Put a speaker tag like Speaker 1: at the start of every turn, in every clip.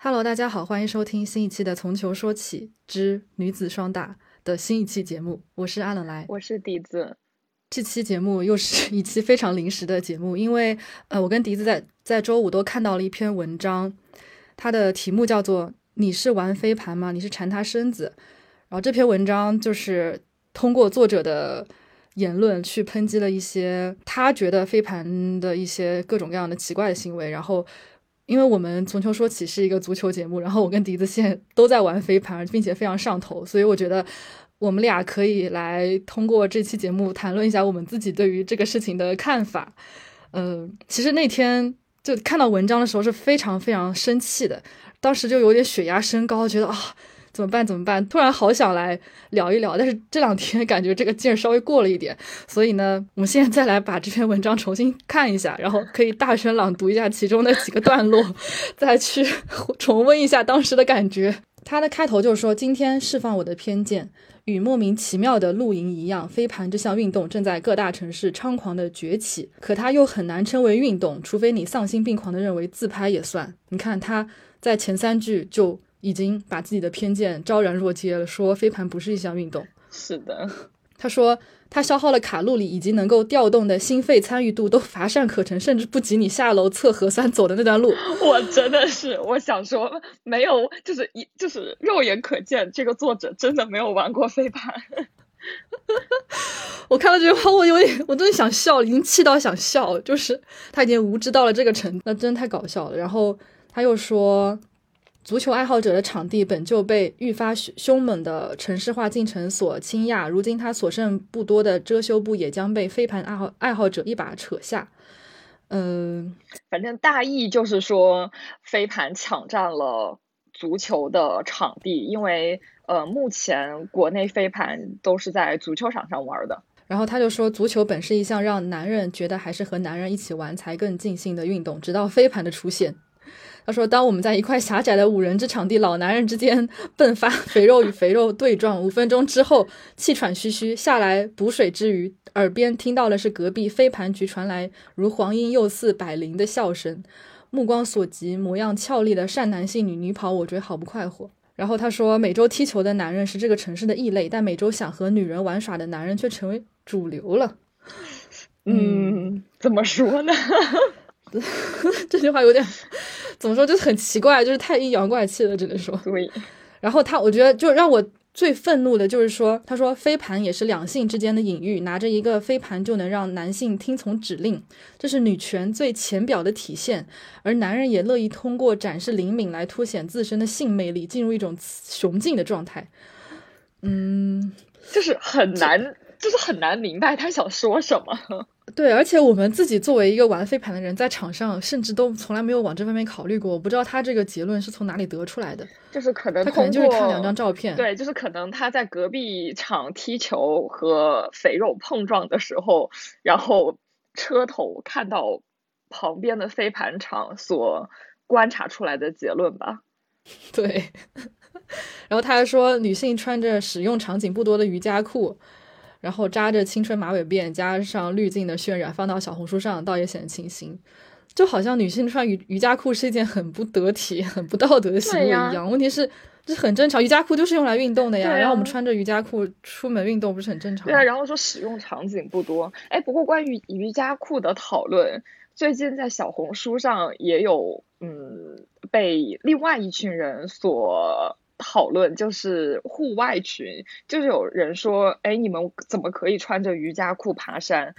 Speaker 1: Hello，大家好，欢迎收听新一期的《从球说起之女子双打》的新一期节目，我是阿冷来，
Speaker 2: 我是笛子。
Speaker 1: 这期节目又是一期非常临时的节目，因为呃，我跟笛子在在周五都看到了一篇文章，它的题目叫做“你是玩飞盘吗？你是缠他身子？”然后这篇文章就是通过作者的言论去抨击了一些他觉得飞盘的一些各种各样的奇怪的行为，然后。因为我们从球说起是一个足球节目，然后我跟笛子现在都在玩飞盘，并且非常上头，所以我觉得我们俩可以来通过这期节目谈论一下我们自己对于这个事情的看法。嗯，其实那天就看到文章的时候是非常非常生气的，当时就有点血压升高，觉得啊。怎么办？怎么办？突然好想来聊一聊，但是这两天 感觉这个劲儿稍微过了一点，所以呢，我们现在再来把这篇文章重新看一下，然后可以大声朗读一下其中的几个段落，再去 重温一下当时的感觉。它的开头就是说：“今天释放我的偏见，与莫名其妙的露营一样，飞盘这项运动正在各大城市猖狂的崛起，可它又很难称为运动，除非你丧心病狂的认为自拍也算。你看他在前三句就。”已经把自己的偏见昭然若揭了，说飞盘不是一项运动。
Speaker 2: 是的，
Speaker 1: 他说他消耗了卡路里以及能够调动的心肺参与度都乏善可陈，甚至不及你下楼测核酸走的那段路。
Speaker 2: 我真的是，我想说没有，就是一就是肉眼可见，这个作者真的没有玩过飞盘。
Speaker 1: 我看到这句话，我有点，我真的想笑，已经气到想笑，就是他已经无知到了这个程度，那真的太搞笑了。然后他又说。足球爱好者的场地本就被愈发凶猛的城市化进程所倾轧，如今他所剩不多的遮羞布也将被飞盘爱好爱好者一把扯下。嗯，
Speaker 2: 反正大意就是说，飞盘抢占了足球的场地，因为呃，目前国内飞盘都是在足球场上玩的。
Speaker 1: 然后他就说，足球本是一项让男人觉得还是和男人一起玩才更尽兴的运动，直到飞盘的出现。他说：“当我们在一块狭窄的五人之场地，老男人之间迸发，肥肉与肥肉对撞。五分钟之后，气喘吁吁下来补水之余，耳边听到的是隔壁飞盘局传来如黄莺又似百灵的笑声。目光所及，模样俏丽的善男信女，女跑我追，好不快活。”然后他说：“每周踢球的男人是这个城市的异类，但每周想和女人玩耍的男人却成为主流了。”
Speaker 2: 嗯，怎么说呢？
Speaker 1: 这句话有点怎么说，就是很奇怪，就是太阴阳怪气了，只能说。
Speaker 2: 对。
Speaker 1: 然后他，我觉得就让我最愤怒的就是说，他说飞盘也是两性之间的隐喻，拿着一个飞盘就能让男性听从指令，这是女权最浅表的体现。而男人也乐意通过展示灵敏来凸显自身的性魅力，进入一种雄竞的状态。嗯，
Speaker 2: 就是很难，就是很难明白他想说什么。
Speaker 1: 对，而且我们自己作为一个玩飞盘的人，在场上甚至都从来没有往这方面考虑过。我不知道他这个结论是从哪里得出来的，
Speaker 2: 就是可能
Speaker 1: 他可能就是看两张照片，
Speaker 2: 对，就是可能他在隔壁场踢球和肥肉碰撞的时候，然后车头看到旁边的飞盘场所观察出来的结论吧。
Speaker 1: 对，然后他还说，女性穿着使用场景不多的瑜伽裤。然后扎着青春马尾辫，加上滤镜的渲染，放到小红书上，倒也显得清新。就好像女性穿瑜瑜伽裤是一件很不得体、很不道德的行为一样。问题是，这很正常，瑜伽裤就是用来运动的呀。然后我们穿着瑜伽裤出门运动，不是很正常？
Speaker 2: 对啊。然后说使用场景不多，哎，不过关于瑜伽裤的讨论，最近在小红书上也有，嗯，被另外一群人所。讨论就是户外群，就是有人说，哎，你们怎么可以穿着瑜伽裤爬山？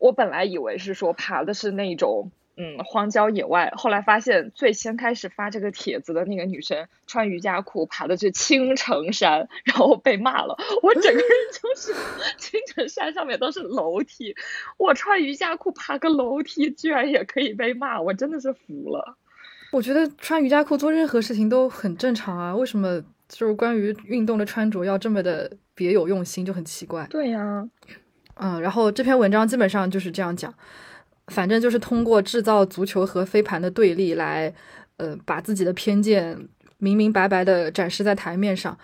Speaker 2: 我本来以为是说爬的是那种，嗯，荒郊野外，后来发现最先开始发这个帖子的那个女生穿瑜伽裤爬的是青城山，然后被骂了。我整个人就 是青城山上面都是楼梯，我穿瑜伽裤爬个楼梯居然也可以被骂，我真的是服了。
Speaker 1: 我觉得穿瑜伽裤做任何事情都很正常啊，为什么就是关于运动的穿着要这么的别有用心，就很奇怪。
Speaker 2: 对呀，
Speaker 1: 嗯，然后这篇文章基本上就是这样讲，反正就是通过制造足球和飞盘的对立来，呃，把自己的偏见明明白白的展示在台面上。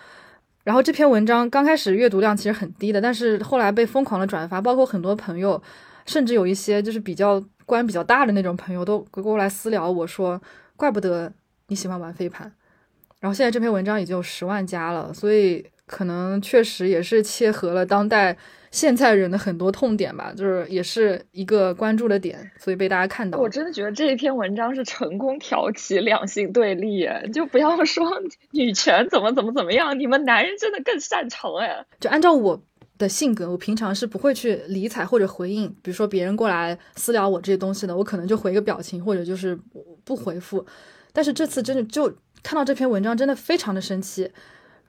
Speaker 1: 然后这篇文章刚开始阅读量其实很低的，但是后来被疯狂的转发，包括很多朋友，甚至有一些就是比较官比较大的那种朋友都过来私聊我说。怪不得你喜欢玩飞盘。然后现在这篇文章已经有十万加了，所以可能确实也是切合了当代现在人的很多痛点吧，就是也是一个关注的点，所以被大家看到。
Speaker 2: 我真的觉得这一篇文章是成功挑起两性对立，就不要说女权怎么怎么怎么样，你们男人真的更擅长哎。
Speaker 1: 就按照我的性格，我平常是不会去理睬或者回应，比如说别人过来私聊我这些东西的，我可能就回个表情或者就是不回复。但是这次真的就。看到这篇文章真的非常的生气，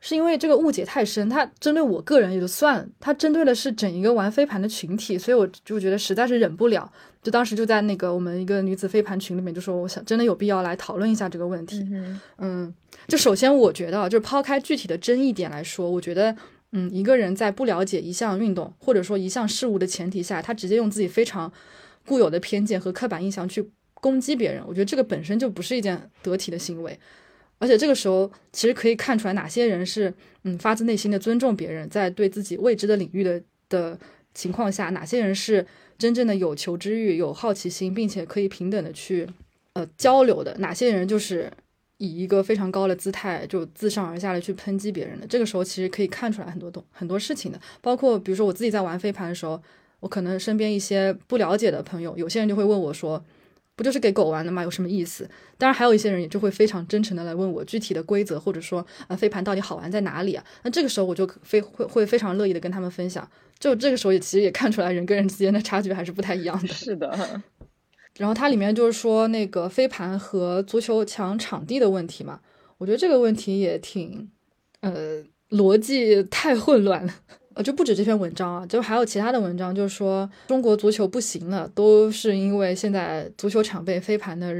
Speaker 1: 是因为这个误解太深。他针对我个人也就算了，他针对的是整一个玩飞盘的群体，所以我就觉得实在是忍不了。就当时就在那个我们一个女子飞盘群里面就说，我想真的有必要来讨论一下这个问题。嗯，就首先我觉得，就抛开具体的争议点来说，我觉得，嗯，一个人在不了解一项运动或者说一项事物的前提下，他直接用自己非常固有的偏见和刻板印象去攻击别人，我觉得这个本身就不是一件得体的行为。而且这个时候，其实可以看出来哪些人是嗯发自内心的尊重别人，在对自己未知的领域的的情况下，哪些人是真正的有求知欲、有好奇心，并且可以平等的去呃交流的，哪些人就是以一个非常高的姿态就自上而下的去抨击别人的。这个时候其实可以看出来很多东很多事情的，包括比如说我自己在玩飞盘的时候，我可能身边一些不了解的朋友，有些人就会问我说。不就是给狗玩的吗？有什么意思？当然，还有一些人也就会非常真诚的来问我具体的规则，或者说啊，飞盘到底好玩在哪里啊？那这个时候我就非会会非常乐意的跟他们分享。就这个时候也其实也看出来人跟人之间的差距还是不太一样的。
Speaker 2: 是的。
Speaker 1: 然后它里面就是说那个飞盘和足球抢场地的问题嘛，我觉得这个问题也挺，呃，逻辑太混乱了。呃，就不止这篇文章啊，就还有其他的文章，就是说中国足球不行了，都是因为现在足球场被飞盘的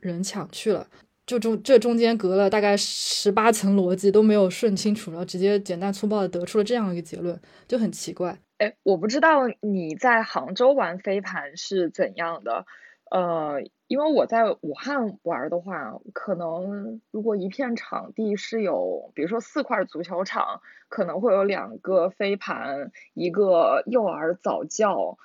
Speaker 1: 人抢去了。就中这中间隔了大概十八层逻辑都没有顺清楚，然后直接简单粗暴的得出了这样一个结论，就很奇怪。
Speaker 2: 哎，我不知道你在杭州玩飞盘是怎样的。呃，因为我在武汉玩的话，可能如果一片场地是有，比如说四块足球场，可能会有两个飞盘，一个幼儿早教，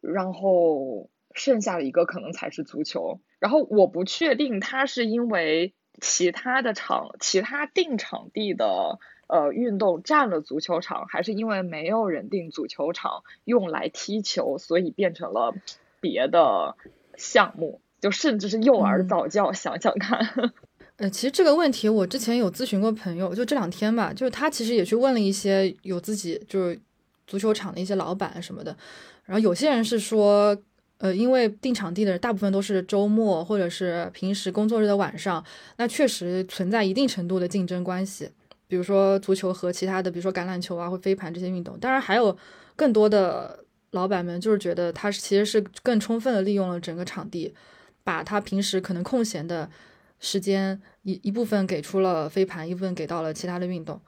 Speaker 2: 然后剩下的一个可能才是足球。然后我不确定它是因为其他的场、其他定场地的呃运动占了足球场，还是因为没有人定足球场用来踢球，所以变成了别的。项目就甚至是幼儿早教，想想看。
Speaker 1: 呃，其实这个问题我之前有咨询过朋友，就这两天吧，就是他其实也去问了一些有自己就是足球场的一些老板什么的，然后有些人是说，呃，因为订场地的大部分都是周末或者是平时工作日的晚上，那确实存在一定程度的竞争关系，比如说足球和其他的，比如说橄榄球啊或飞盘这些运动，当然还有更多的。老板们就是觉得他其实是更充分的利用了整个场地，把他平时可能空闲的时间一一部分给出了飞盘，一部分给到了其他的运动，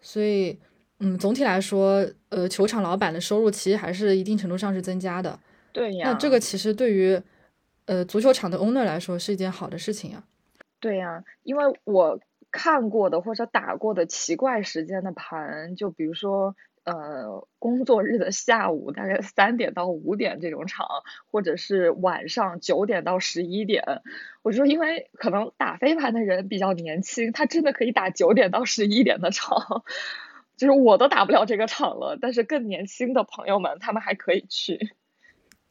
Speaker 1: 所以，嗯，总体来说，呃，球场老板的收入其实还是一定程度上是增加的。
Speaker 2: 对呀。
Speaker 1: 那这个其实对于，呃，足球场的 owner 来说是一件好的事情呀。
Speaker 2: 对呀，因为我看过的或者打过的奇怪时间的盘，就比如说。呃，工作日的下午大概三点到五点这种场，或者是晚上九点到十一点，我说因为可能打飞盘的人比较年轻，他真的可以打九点到十一点的场，就是我都打不了这个场了，但是更年轻的朋友们他们还可以去，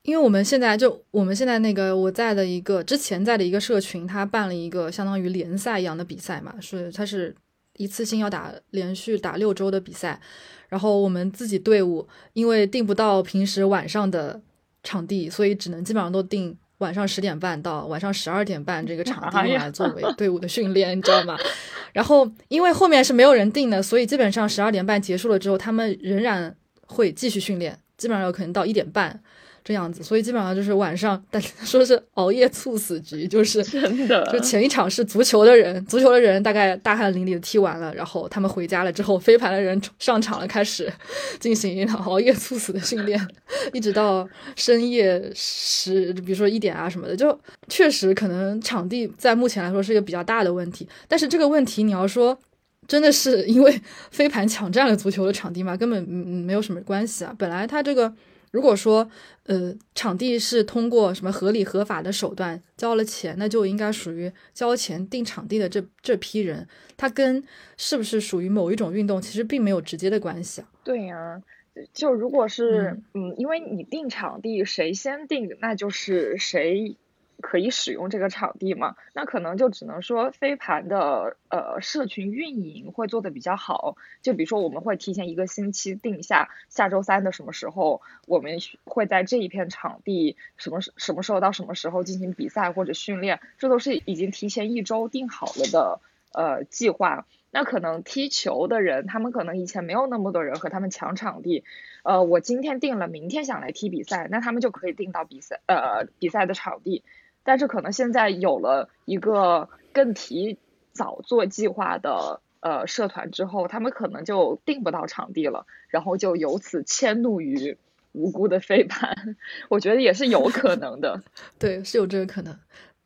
Speaker 1: 因为我们现在就我们现在那个我在的一个之前在的一个社群，他办了一个相当于联赛一样的比赛嘛，是他是一次性要打连续打六周的比赛。然后我们自己队伍因为订不到平时晚上的场地，所以只能基本上都订晚上十点半到晚上十二点半这个场地用来作为队伍的训练，你知道吗？然后因为后面是没有人订的，所以基本上十二点半结束了之后，他们仍然会继续训练，基本上有可能到一点半。这样子，所以基本上就是晚上，但说是熬夜猝死局，就是
Speaker 2: 真的。
Speaker 1: 就前一场是足球的人，足球的人大概大汗淋漓的踢完了，然后他们回家了之后，飞盘的人上场了，开始 进行一场熬夜猝死的训练，一直到深夜十，比如说一点啊什么的，就确实可能场地在目前来说是一个比较大的问题。但是这个问题你要说真的是因为 飞盘抢占了足球的场地吗？根本没有什么关系啊。本来它这个。如果说，呃，场地是通过什么合理合法的手段交了钱，那就应该属于交钱定场地的这这批人，他跟是不是属于某一种运动其实并没有直接的关系啊。
Speaker 2: 对呀，就如果是，嗯，因为你定场地，谁先定，那就是谁。可以使用这个场地吗？那可能就只能说飞盘的呃社群运营会做的比较好。就比如说我们会提前一个星期定下下周三的什么时候，我们会在这一片场地什么什么时候到什么时候进行比赛或者训练，这都是已经提前一周定好了的呃计划。那可能踢球的人，他们可能以前没有那么多人和他们抢场地，呃，我今天定了，明天想来踢比赛，那他们就可以定到比赛呃比赛的场地。但是可能现在有了一个更提早做计划的呃社团之后，他们可能就订不到场地了，然后就由此迁怒于无辜的飞盘，我觉得也是有可能的。
Speaker 1: 对，是有这个可能。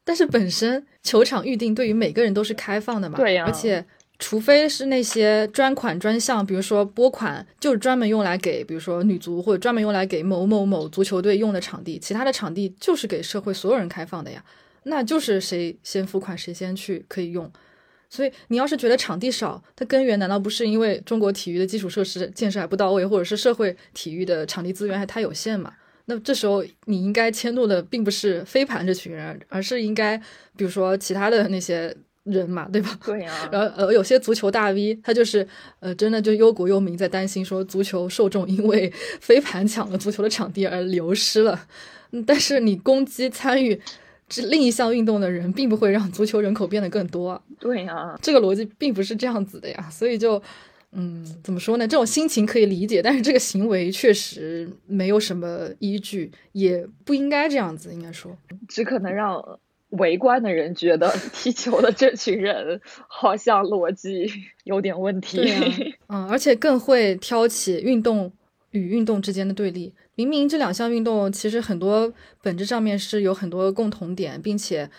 Speaker 1: 但是本身球场预定对于每个人都是开放的嘛？
Speaker 2: 对呀，
Speaker 1: 而且。除非是那些专款专项，比如说拨款就是专门用来给，比如说女足或者专门用来给某某某足球队用的场地，其他的场地就是给社会所有人开放的呀，那就是谁先付款谁先去可以用。所以你要是觉得场地少，它根源难道不是因为中国体育的基础设施建设还不到位，或者是社会体育的场地资源还太有限嘛？那这时候你应该迁怒的并不是飞盘这群人，而是应该比如说其他的那些。人嘛，对吧？
Speaker 2: 对呀。
Speaker 1: 然后呃，有些足球大 V，他就是呃，真的就忧国忧民，在担心说足球受众因为 飞盘抢了足球的场地而流失了。但是你攻击参与这另一项运动的人，并不会让足球人口变得更多。
Speaker 2: 对呀，
Speaker 1: 这个逻辑并不是这样子的呀。所以就嗯，怎么说呢？这种心情可以理解，但是这个行为确实没有什么依据，也不应该这样子。应该说，
Speaker 2: 只可能让。围观的人觉得 踢球的这群人好像逻辑有点问题。
Speaker 1: 嗯，而且更会挑起运动与运动之间的对立。明明这两项运动其实很多本质上面是有很多共同点，并且，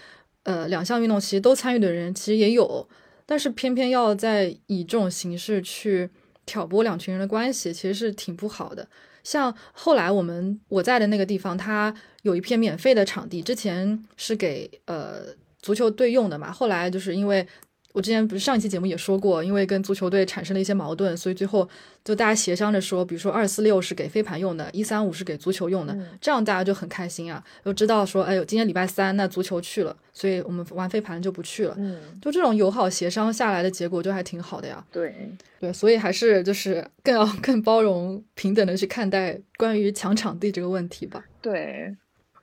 Speaker 1: 呃，两项运动其实都参与的人其实也有，但是偏偏要在以这种形式去挑拨两群人的关系，其实是挺不好的。像后来我们我在的那个地方，它有一片免费的场地，之前是给呃足球队用的嘛，后来就是因为。我之前不是上一期节目也说过，因为跟足球队产生了一些矛盾，所以最后就大家协商着说，比如说二四六是给飞盘用的，一三五是给足球用的，这样大家就很开心啊，就知道说，哎呦，今天礼拜三，那足球去了，所以我们玩飞盘就不去了。嗯，就这种友好协商下来的结果就还挺好的呀。
Speaker 2: 对
Speaker 1: 对，所以还是就是更要 更包容、平等的去看待关于抢场地这个问题吧。
Speaker 2: 对，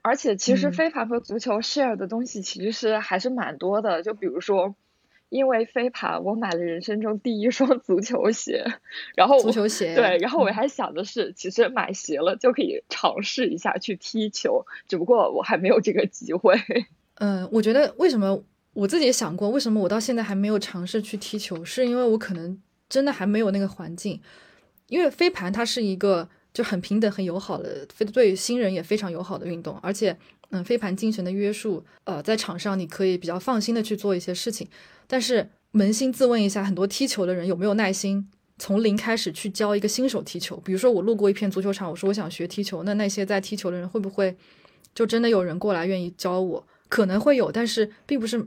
Speaker 2: 而且其实飞盘和足球 share 的东西其实是还是蛮多的，就比如说。因为飞盘，我买了人生中第一双足球鞋，然后
Speaker 1: 足球鞋
Speaker 2: 对，然后我还想的是，其实买鞋了就可以尝试一下去踢球，只不过我还没有这个机会。
Speaker 1: 嗯，我觉得为什么我自己也想过，为什么我到现在还没有尝试去踢球，是因为我可能真的还没有那个环境。因为飞盘它是一个就很平等、很友好的，非对新人也非常友好的运动，而且嗯，飞盘精神的约束，呃，在场上你可以比较放心的去做一些事情。但是扪心自问一下，很多踢球的人有没有耐心从零开始去教一个新手踢球？比如说我路过一片足球场，我说我想学踢球，那那些在踢球的人会不会就真的有人过来愿意教我？可能会有，但是并不是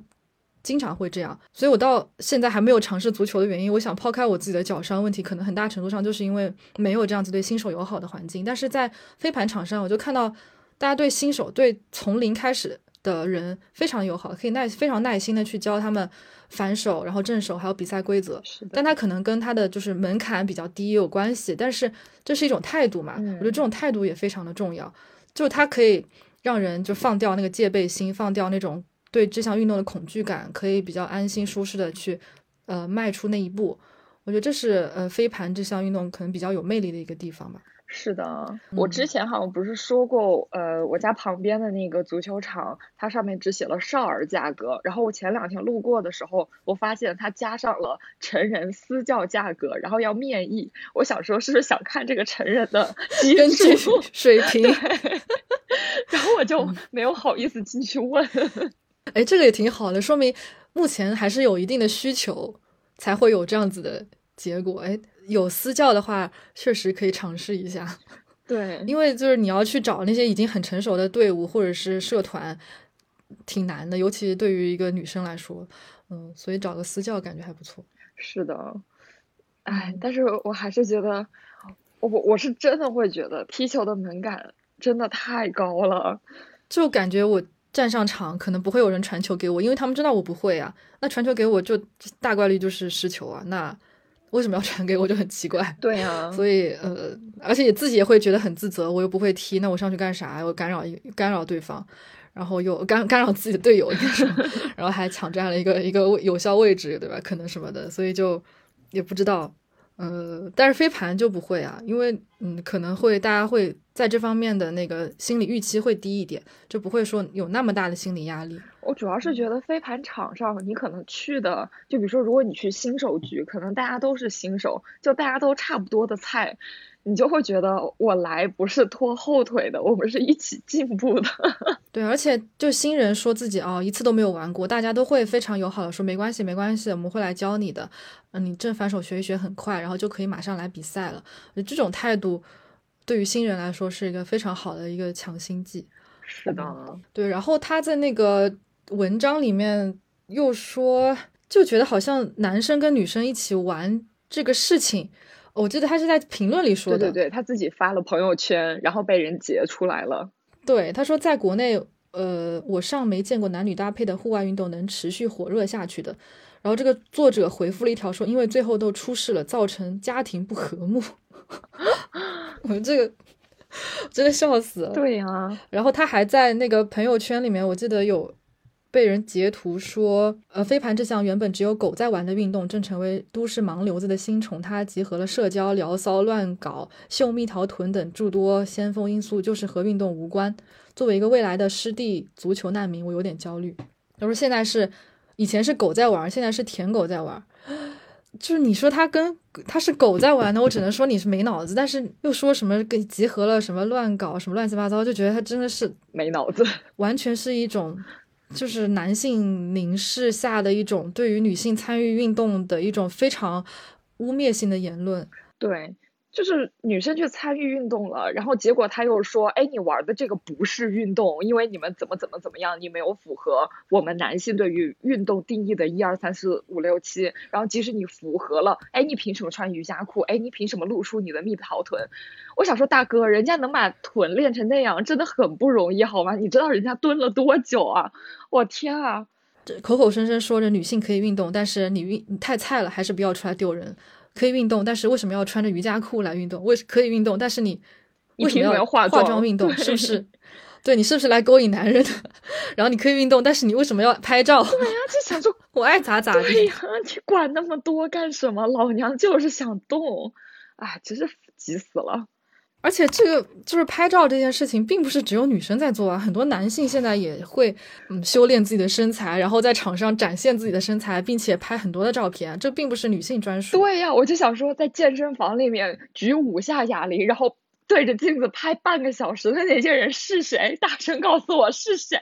Speaker 1: 经常会这样。所以我到现在还没有尝试足球的原因，我想抛开我自己的脚伤问题，可能很大程度上就是因为没有这样子对新手友好的环境。但是在飞盘场上，我就看到大家对新手、对从零开始的人非常友好，可以耐非常耐心的去教他们。反手，然后正手，还有比赛规则，但他可能跟他的就是门槛比较低也有关系，但是这是一种态度嘛，我觉得这种态度也非常的重要，就他可以让人就放掉那个戒备心，放掉那种对这项运动的恐惧感，可以比较安心舒适的去呃迈出那一步，我觉得这是呃飞盘这项运动可能比较有魅力的一个地方吧。
Speaker 2: 是的，我之前好像不是说过，呃，我家旁边的那个足球场，它上面只写了少儿价格，然后我前两天路过的时候，我发现它加上了成人私教价格，然后要面议，我想说是不是想看这个成人的 基础
Speaker 1: 水平，
Speaker 2: 然后我就没有好意思进去问。
Speaker 1: 哎，这个也挺好的，说明目前还是有一定的需求，才会有这样子的结果。哎。有私教的话，确实可以尝试一下。
Speaker 2: 对，
Speaker 1: 因为就是你要去找那些已经很成熟的队伍或者是社团，挺难的，尤其对于一个女生来说，嗯，所以找个私教感觉还不错。
Speaker 2: 是的，哎，但是我还是觉得，我我是真的会觉得踢球的门槛真的太高了，
Speaker 1: 就感觉我站上场可能不会有人传球给我，因为他们知道我不会啊，那传球给我就大概率就是失球啊，那。为什么要传给我就很奇怪，
Speaker 2: 对呀，
Speaker 1: 所以呃，而且自己也会觉得很自责，我又不会踢，那我上去干啥？我干扰干扰对方，然后又干干扰自己的队友，然后还抢占了一个一个有效位置，对吧？可能什么的，所以就也不知道。呃，但是飞盘就不会啊，因为嗯，可能会大家会在这方面的那个心理预期会低一点，就不会说有那么大的心理压力。
Speaker 2: 我主要是觉得飞盘场上，你可能去的，就比如说，如果你去新手局，可能大家都是新手，就大家都差不多的菜。你就会觉得我来不是拖后腿的，我们是一起进步的。
Speaker 1: 对，而且就新人说自己哦一次都没有玩过，大家都会非常友好的说没关系没关系，我们会来教你的。嗯，你正反手学一学很快，然后就可以马上来比赛了。这种态度对于新人来说是一个非常好的一个强心剂。
Speaker 2: 是的，
Speaker 1: 对。然后他在那个文章里面又说，就觉得好像男生跟女生一起玩这个事情。我记得他是在评论里说
Speaker 2: 的，对对对，他自己发了朋友圈，然后被人截出来了。
Speaker 1: 对，他说在国内，呃，我尚没见过男女搭配的户外运动能持续火热下去的。然后这个作者回复了一条说，因为最后都出事了，造成家庭不和睦。我这个真的笑死了。
Speaker 2: 对呀。
Speaker 1: 然后他还在那个朋友圈里面，我记得有。被人截图说，呃，飞盘这项原本只有狗在玩的运动，正成为都市盲流子的新宠。它集合了社交、聊骚、乱搞、秀蜜桃臀等诸多先锋因素，就是和运动无关。作为一个未来的湿地足球难民，我有点焦虑。他说现在是，以前是狗在玩，现在是舔狗在玩。就是你说他跟他是狗在玩呢，我只能说你是没脑子。但是又说什么跟集合了什么乱搞什么乱七八糟，就觉得他真的是
Speaker 2: 没脑子，
Speaker 1: 完全是一种。就是男性凝视下的一种对于女性参与运动的一种非常污蔑性的言论，
Speaker 2: 对。就是女生去参与运动了，然后结果他又说：“哎，你玩的这个不是运动，因为你们怎么怎么怎么样，你没有符合我们男性对于运动定义的一二三四五六七。然后即使你符合了，哎，你凭什么穿瑜伽裤？哎，你凭什么露出你的蜜桃臀？我想说，大哥，人家能把臀练成那样，真的很不容易，好吗？你知道人家蹲了多久啊？我天啊！
Speaker 1: 这口口声声说着女性可以运动，但是你运你太菜了，还是不要出来丢人。”可以运动，但是为什么要穿着瑜伽裤来运动？为可以运动，但是你为什么要
Speaker 2: 化
Speaker 1: 妆运动？是不是？对你是不是来勾引男人的？然后你可以运动，但是你为什么要拍照？
Speaker 2: 对呀，就想说
Speaker 1: 我爱咋咋。
Speaker 2: 对呀，你管那么多干什么？老娘就是想动，哎，真是急死了。
Speaker 1: 而且这个就是拍照这件事情，并不是只有女生在做啊，很多男性现在也会嗯修炼自己的身材，然后在场上展现自己的身材，并且拍很多的照片，这并不是女性专属。
Speaker 2: 对呀，我就想说，在健身房里面举五下哑铃，然后对着镜子拍半个小时的那些人是谁？大声告诉我是谁？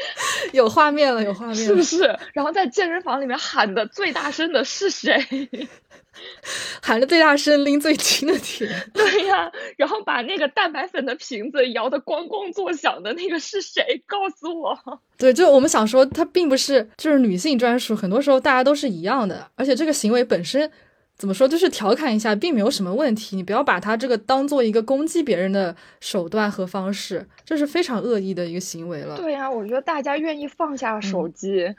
Speaker 1: 有画面了，有画面，
Speaker 2: 是不是？然后在健身房里面喊的最大声的是谁？
Speaker 1: 喊的最大声，拎最轻的铁。
Speaker 2: 对呀，然后把那个蛋白粉的瓶子摇得咣咣作响的那个是谁？告诉我。
Speaker 1: 对，就我们想说，它并不是就是女性专属，很多时候大家都是一样的。而且这个行为本身怎么说，就是调侃一下，并没有什么问题。你不要把它这个当做一个攻击别人的手段和方式，这是非常恶意的一个行为了。
Speaker 2: 对呀，我觉得大家愿意放下手机，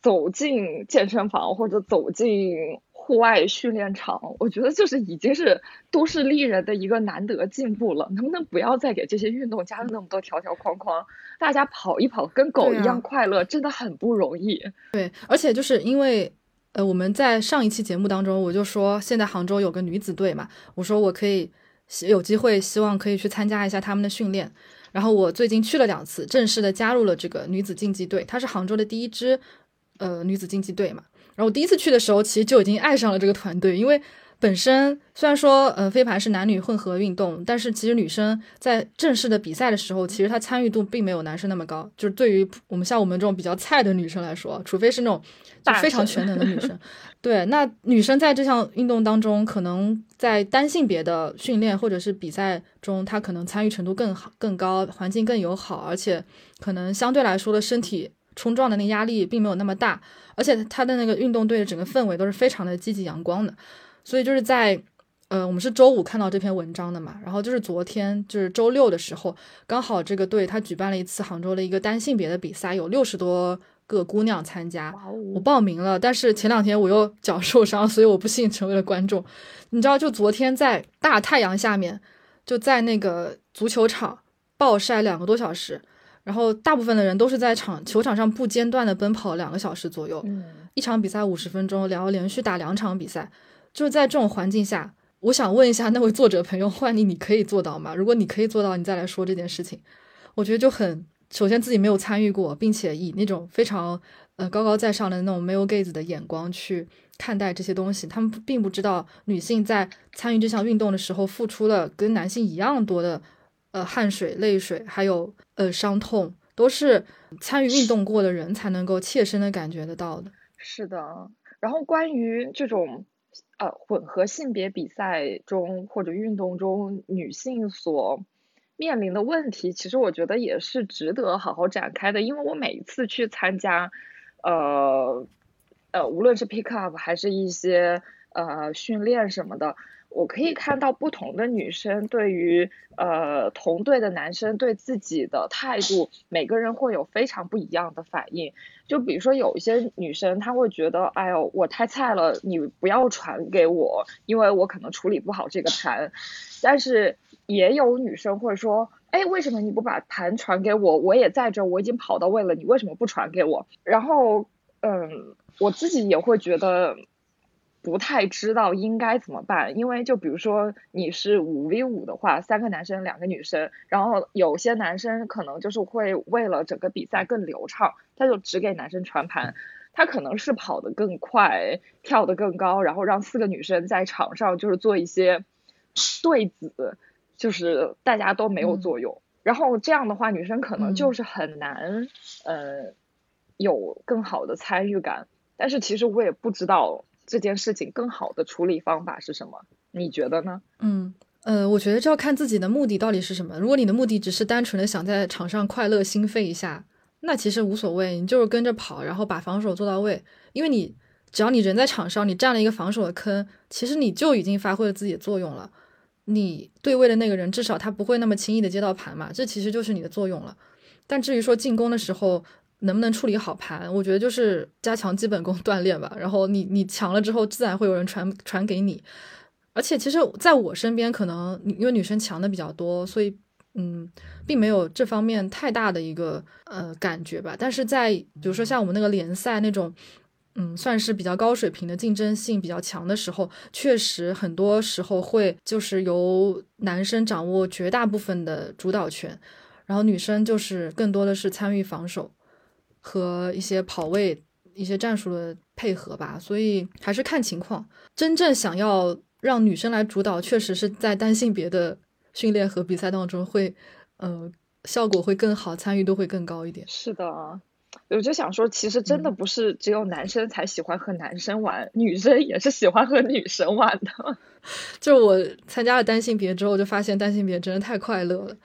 Speaker 2: 走进健身房或者走进。户外训练场，我觉得就是已经是都市丽人的一个难得进步了。能不能不要再给这些运动加了那么多条条框框？大家跑一跑，跟狗一样快乐，真的很不容易。
Speaker 1: 对，而且就是因为，呃，我们在上一期节目当中，我就说现在杭州有个女子队嘛，我说我可以有机会，希望可以去参加一下他们的训练。然后我最近去了两次，正式的加入了这个女子竞技队，她是杭州的第一支呃女子竞技队嘛。然后我第一次去的时候，其实就已经爱上了这个团队，因为本身虽然说，呃，飞盘是男女混合运动，但是其实女生在正式的比赛的时候，其实她参与度并没有男生那么高。就是对于我们像我们这种比较菜的女生来说，除非是那种就非常全能的 女生，对，那女生在这项运动当中，可能在单性别的训练或者是比赛中，她可能参与程度更好、更高，环境更友好，而且可能相对来说的身体冲撞的那压力并没有那么大，而且她的那个运动队的整个氛围都是非常的积极阳光的。所以就是在，呃，我们是周五看到这篇文章的嘛，然后就是昨天就是周六的时候，刚好这个队他举办了一次杭州的一个单性别的比赛，有六十多个姑娘参加，我报名了，但是前两天我又 脚受伤，所以我不幸成为了观众。你知道，就昨天在大太阳下面，就在那个足球场暴晒两个多小时，然后大部分的人都是在场球场上不间断的奔跑两个小时左右，一场比赛五十分钟，然后连续打两场比赛。就在这种环境下，我想问一下那位作者朋友，换你，你可以做到吗？如果你可以做到，你再来说这件事情，我觉得就很首先自己没有参与过，并且以那种非常呃高高在上的那种 male gaze 的眼光去看待这些东西，他们并不知道女性在参与这项运动的时候付出了跟男性一样多的呃汗水、泪水，还有呃伤痛，都是参与运动过的人才能够切身的感觉得到的。
Speaker 2: 是的，然后关于这种。呃，混合性别比赛中或者运动中，女性所面临的问题，其实我觉得也是值得好好展开的。因为我每一次去参加，呃呃，无论是 pick up 还是一些呃训练什么的。我可以看到不同的女生对于呃同队的男生对自己的态度，每个人会有非常不一样的反应。就比如说有一些女生，她会觉得，哎呦，我太菜了，你不要传给我，因为我可能处理不好这个盘。但是也有女生会说，哎，为什么你不把盘传给我？我也在这，我已经跑到位了，你为什么不传给我？然后，嗯，我自己也会觉得。不太知道应该怎么办，因为就比如说你是五 v 五的话，三个男生两个女生，然后有些男生可能就是会为了整个比赛更流畅，他就只给男生传盘，他可能是跑得更快，跳得更高，然后让四个女生在场上就是做一些对子，就是大家都没有作用，然后这样的话女生可能就是很难，呃，有更好的参与感，但是其实我也不知道。这件事情更好的处理方法是什么？你觉得呢？
Speaker 1: 嗯，呃，我觉得这要看自己的目的到底是什么。如果你的目的只是单纯的想在场上快乐兴奋一下，那其实无所谓，你就是跟着跑，然后把防守做到位。因为你只要你人在场上，你占了一个防守的坑，其实你就已经发挥了自己的作用了。你对位的那个人至少他不会那么轻易的接到盘嘛，这其实就是你的作用了。但至于说进攻的时候，能不能处理好盘？我觉得就是加强基本功锻炼吧。然后你你强了之后，自然会有人传传给你。而且其实在我身边，可能因为女生强的比较多，所以嗯，并没有这方面太大的一个呃感觉吧。但是在比如说像我们那个联赛那种，嗯，算是比较高水平的竞争性比较强的时候，确实很多时候会就是由男生掌握绝大部分的主导权，然后女生就是更多的是参与防守。和一些跑位、一些战术的配合吧，所以还是看情况。真正想要让女生来主导，确实是在单性别的训练和比赛当中会，呃，效果会更好，参与度会更高一点。
Speaker 2: 是的，我就想说，其实真的不是只有男生才喜欢和男生玩，女生也是喜欢和女生玩的。
Speaker 1: 就我参加了单性别之后，就发现单性别真的太快乐了。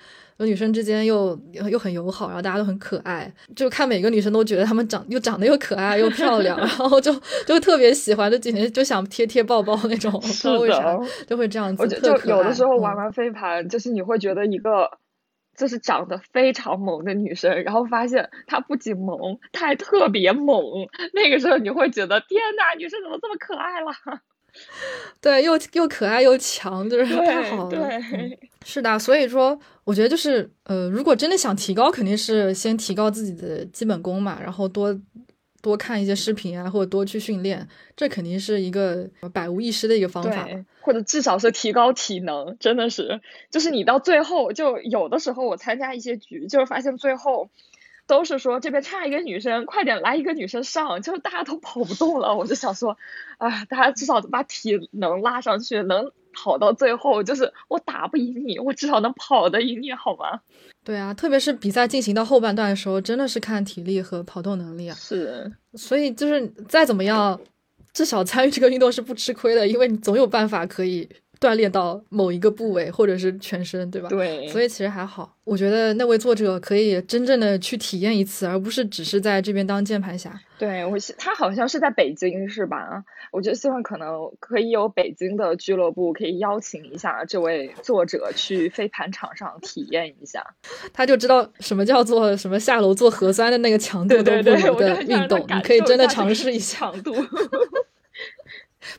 Speaker 1: 女生之间又又很友好，然后大家都很可爱，就看每个女生都觉得她们长又长得又可爱又漂亮，然后就就特别喜欢，就今天就想贴贴抱抱那种，不知道为啥就会这样子。
Speaker 2: 就有的时候玩玩飞盘，就是你会觉得一个就是长得非常萌的女生，然后发现她不仅萌，她还特别猛，那个时候你会觉得天呐，女生怎么这么可爱了？
Speaker 1: 对，又又可爱又强，就是太好了。
Speaker 2: 对，
Speaker 1: 是的，所以说，我觉得就是，呃，如果真的想提高，肯定是先提高自己的基本功嘛，然后多多看一些视频啊，或者多去训练，这肯定是一个百无一失的一个方法。
Speaker 2: 或者至少是提高体能，真的是，就是你到最后，就有的时候我参加一些局，就是发现最后。都是说这边差一个女生，快点来一个女生上，就是大家都跑不动了。我就想说，啊，大家至少把体能拉上去，能跑到最后，就是我打不赢你，我至少能跑得赢你，好吗？
Speaker 1: 对啊，特别是比赛进行到后半段的时候，真的是看体力和跑动能力啊。
Speaker 2: 是，
Speaker 1: 所以就是再怎么样，至少参与这个运动是不吃亏的，因为你总有办法可以。锻炼到某一个部位，或者是全身，对吧？
Speaker 2: 对，
Speaker 1: 所以其实还好。我觉得那位作者可以真正的去体验一次，而不是只是在这边当键盘侠。
Speaker 2: 对我，他好像是在北京，是吧？我觉得希望可能可以有北京的俱乐部可以邀请一下这位作者去飞盘场上体验一下，
Speaker 1: 他就知道什么叫做什么下楼做核酸的那个强度都不如的运动，你可以真的尝试一下
Speaker 2: 强度。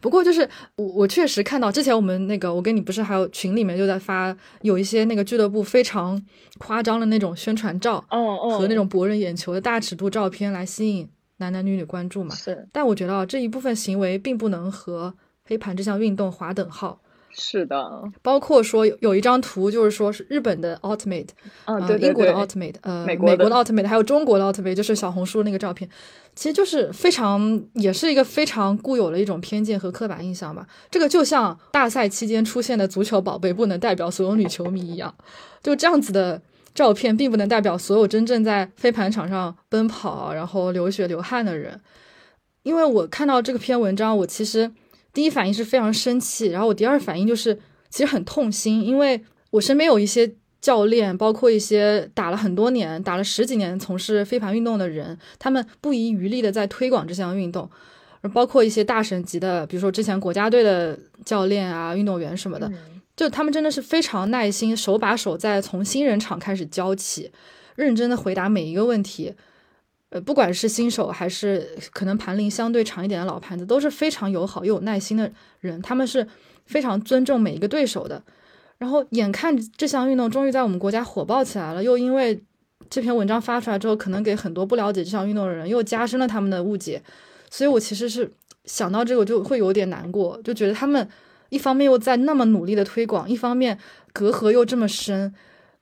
Speaker 1: 不过就是我我确实看到之前我们那个我跟你不是还有群里面就在发有一些那个俱乐部非常夸张的那种宣传照，
Speaker 2: 哦哦，
Speaker 1: 和那种博人眼球的大尺度照片来吸引男男女女关注嘛。
Speaker 2: 是，
Speaker 1: 但我觉得这一部分行为并不能和黑盘这项运动划等号。
Speaker 2: 是的，
Speaker 1: 包括说有有一张图，就是说是日本的 Ultimate，
Speaker 2: 啊，对
Speaker 1: 英国的 Ultimate，呃，美国的 Ultimate，还有中国的 Ultimate，就是小红书那个照片，其实就是非常，也是一个非常固有的一种偏见和刻板印象吧。这个就像大赛期间出现的足球宝贝不能代表所有女球迷一样，就这样子的照片并不能代表所有真正在飞盘场上奔跑然后流血流汗的人。因为我看到这个篇文章，我其实。第一反应是非常生气，然后我第二反应就是其实很痛心，因为我身边有一些教练，包括一些打了很多年、打了十几年从事飞盘运动的人，他们不遗余力的在推广这项运动，而包括一些大神级的，比如说之前国家队的教练啊、运动员什么的，就他们真的是非常耐心，手把手在从新人场开始教起，认真的回答每一个问题。呃，不管是新手还是可能盘龄相对长一点的老盘子，都是非常友好又有耐心的人。他们是非常尊重每一个对手的。然后，眼看这项运动终于在我们国家火爆起来了，又因为这篇文章发出来之后，可能给很多不了解这项运动的人又加深了他们的误解。所以我其实是想到这个就会有点难过，就觉得他们一方面又在那么努力的推广，一方面隔阂又这么深，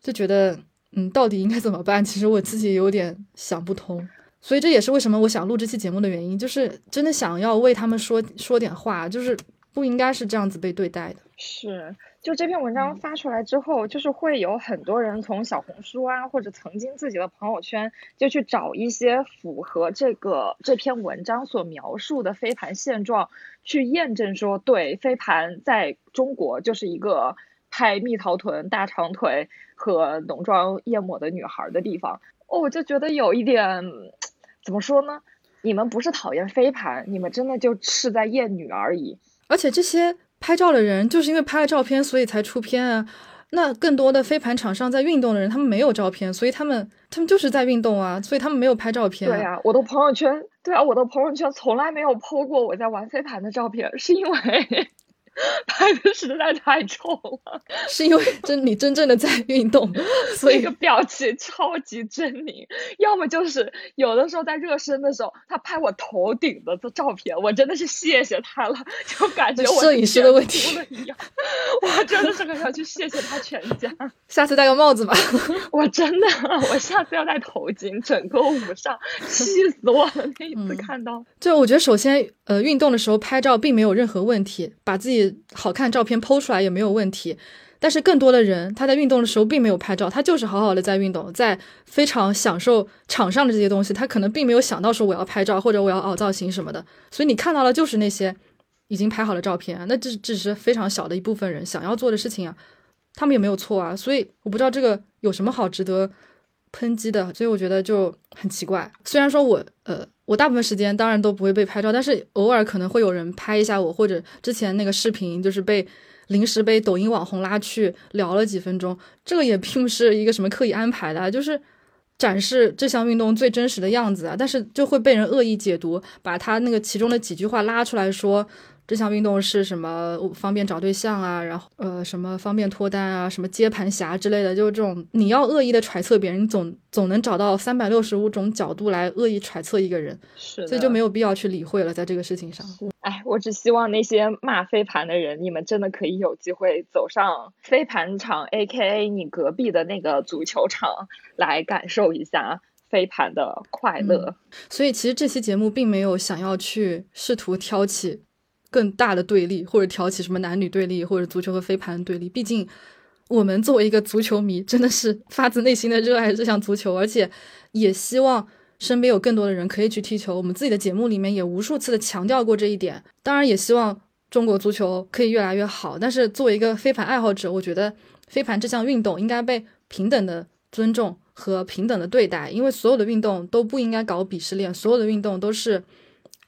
Speaker 1: 就觉得嗯，到底应该怎么办？其实我自己有点想不通。所以这也是为什么我想录这期节目的原因，就是真的想要为他们说说点话，就是不应该是这样子被对待的。
Speaker 2: 是，就这篇文章发出来之后，就是会有很多人从小红书啊，或者曾经自己的朋友圈，就去找一些符合这个这篇文章所描述的飞盘现状，去验证说，对，飞盘在中国就是一个拍蜜桃臀、大长腿和浓妆艳抹的女孩的地方。哦，我就觉得有一点。怎么说呢？你们不是讨厌飞盘，你们真的就是在厌女而已。
Speaker 1: 而且这些拍照的人，就是因为拍了照片，所以才出片啊。那更多的飞盘场上在运动的人，他们没有照片，所以他们他们就是在运动啊，所以他们没有拍照片。
Speaker 2: 对啊，我的朋友圈，对啊，我的朋友圈从来没有 PO 过我在玩飞盘的照片，是因为。拍的实在太丑了，
Speaker 1: 是因为真你真正的在运动，所以
Speaker 2: 个表情超级狰狞。要么就是有的时候在热身的时候，他拍我头顶的这照片，我真的是谢谢他了，就感觉我
Speaker 1: 摄影师的问题
Speaker 2: 一样。我真的是很想去谢谢他全家。
Speaker 1: 下次戴个帽子吧。
Speaker 2: 我真的，我下次要戴头巾，整个捂上，气死我了！那一次看到，
Speaker 1: 就我觉得首先，呃，运动的时候拍照并没有任何问题，把自己。好看照片剖出来也没有问题，但是更多的人他在运动的时候并没有拍照，他就是好好的在运动，在非常享受场上的这些东西，他可能并没有想到说我要拍照或者我要凹造型什么的，所以你看到的就是那些已经拍好的照片，那这只是非常小的一部分人想要做的事情啊，他们也没有错啊，所以我不知道这个有什么好值得抨击的，所以我觉得就很奇怪。虽然说我呃。我大部分时间当然都不会被拍照，但是偶尔可能会有人拍一下我，或者之前那个视频就是被临时被抖音网红拉去聊了几分钟，这个也并不是一个什么刻意安排的，就是展示这项运动最真实的样子啊。但是就会被人恶意解读，把他那个其中的几句话拉出来说。这项运动是什么方便找对象啊？然后呃，什么方便脱单啊？什么接盘侠之类的，就是这种你要恶意的揣测别人，总总能找到三百六十五种角度来恶意揣测一个人，
Speaker 2: 是，
Speaker 1: 所以就没有必要去理会了，在这个事情上。
Speaker 2: 哎，我只希望那些骂飞盘的人，你们真的可以有机会走上飞盘场，A K A 你隔壁的那个足球场来感受一下。飞盘的快乐。
Speaker 1: 所以其实这期节目并没有想要去试图挑起更大的对立，或者挑起什么男女对立，或者足球和飞盘对立。毕竟我们作为一个足球迷，真的是发自内心的热爱这项足球，而且也希望身边有更多的人可以去踢球。我们自己的节目里面也无数次的强调过这一点。当然，也希望中国足球可以越来越好。但是作为一个飞盘爱好者，我觉得飞盘这项运动应该被平等的尊重。和平等的对待，因为所有的运动都不应该搞鄙视链，所有的运动都是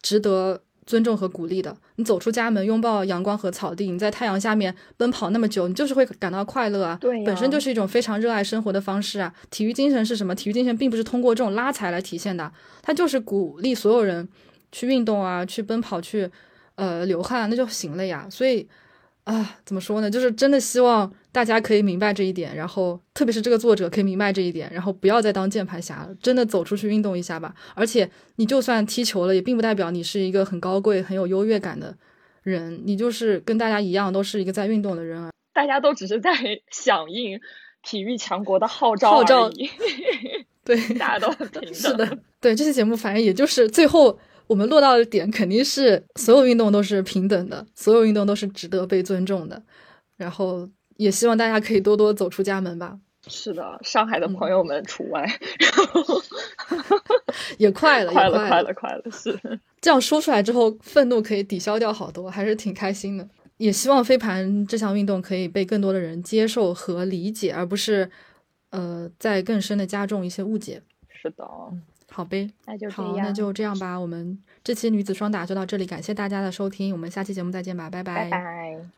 Speaker 1: 值得尊重和鼓励的。你走出家门，拥抱阳光和草地，你在太阳下面奔跑那么久，你就是会感到快乐啊！
Speaker 2: 对，
Speaker 1: 本身就是一种非常热爱生活的方式啊。体育精神是什么？体育精神并不是通过这种拉踩来体现的，它就是鼓励所有人去运动啊，去奔跑，去呃流汗，那就行了呀。所以。啊，怎么说呢？就是真的希望大家可以明白这一点，然后特别是这个作者可以明白这一点，然后不要再当键盘侠了，真的走出去运动一下吧。而且你就算踢球了，也并不代表你是一个很高贵、很有优越感的人，你就是跟大家一样，都是一个在运动的人啊。
Speaker 2: 大家都只是在响应体育强国的号
Speaker 1: 召号
Speaker 2: 召，
Speaker 1: 对，
Speaker 2: 大家都很平等。
Speaker 1: 是的，对这期节目，反正也就是最后。我们落到的点肯定是所有运动都是平等的，所有运动都是值得被尊重的。然后也希望大家可以多多走出家门吧。
Speaker 2: 是的，上海的朋友们除外。
Speaker 1: 也快了，
Speaker 2: 快了，快了，快了。是
Speaker 1: 这样说出来之后，愤怒可以抵消掉好多，还是挺开心的。也希望飞盘这项运动可以被更多的人接受和理解，而不是呃再更深的加重一些误解。
Speaker 2: 是的。
Speaker 1: 好呗，
Speaker 2: 那就
Speaker 1: 好，那就这样吧。我们这期女子双打就到这里，感谢大家的收听，我们下期节目再见吧，拜
Speaker 2: 拜。拜拜。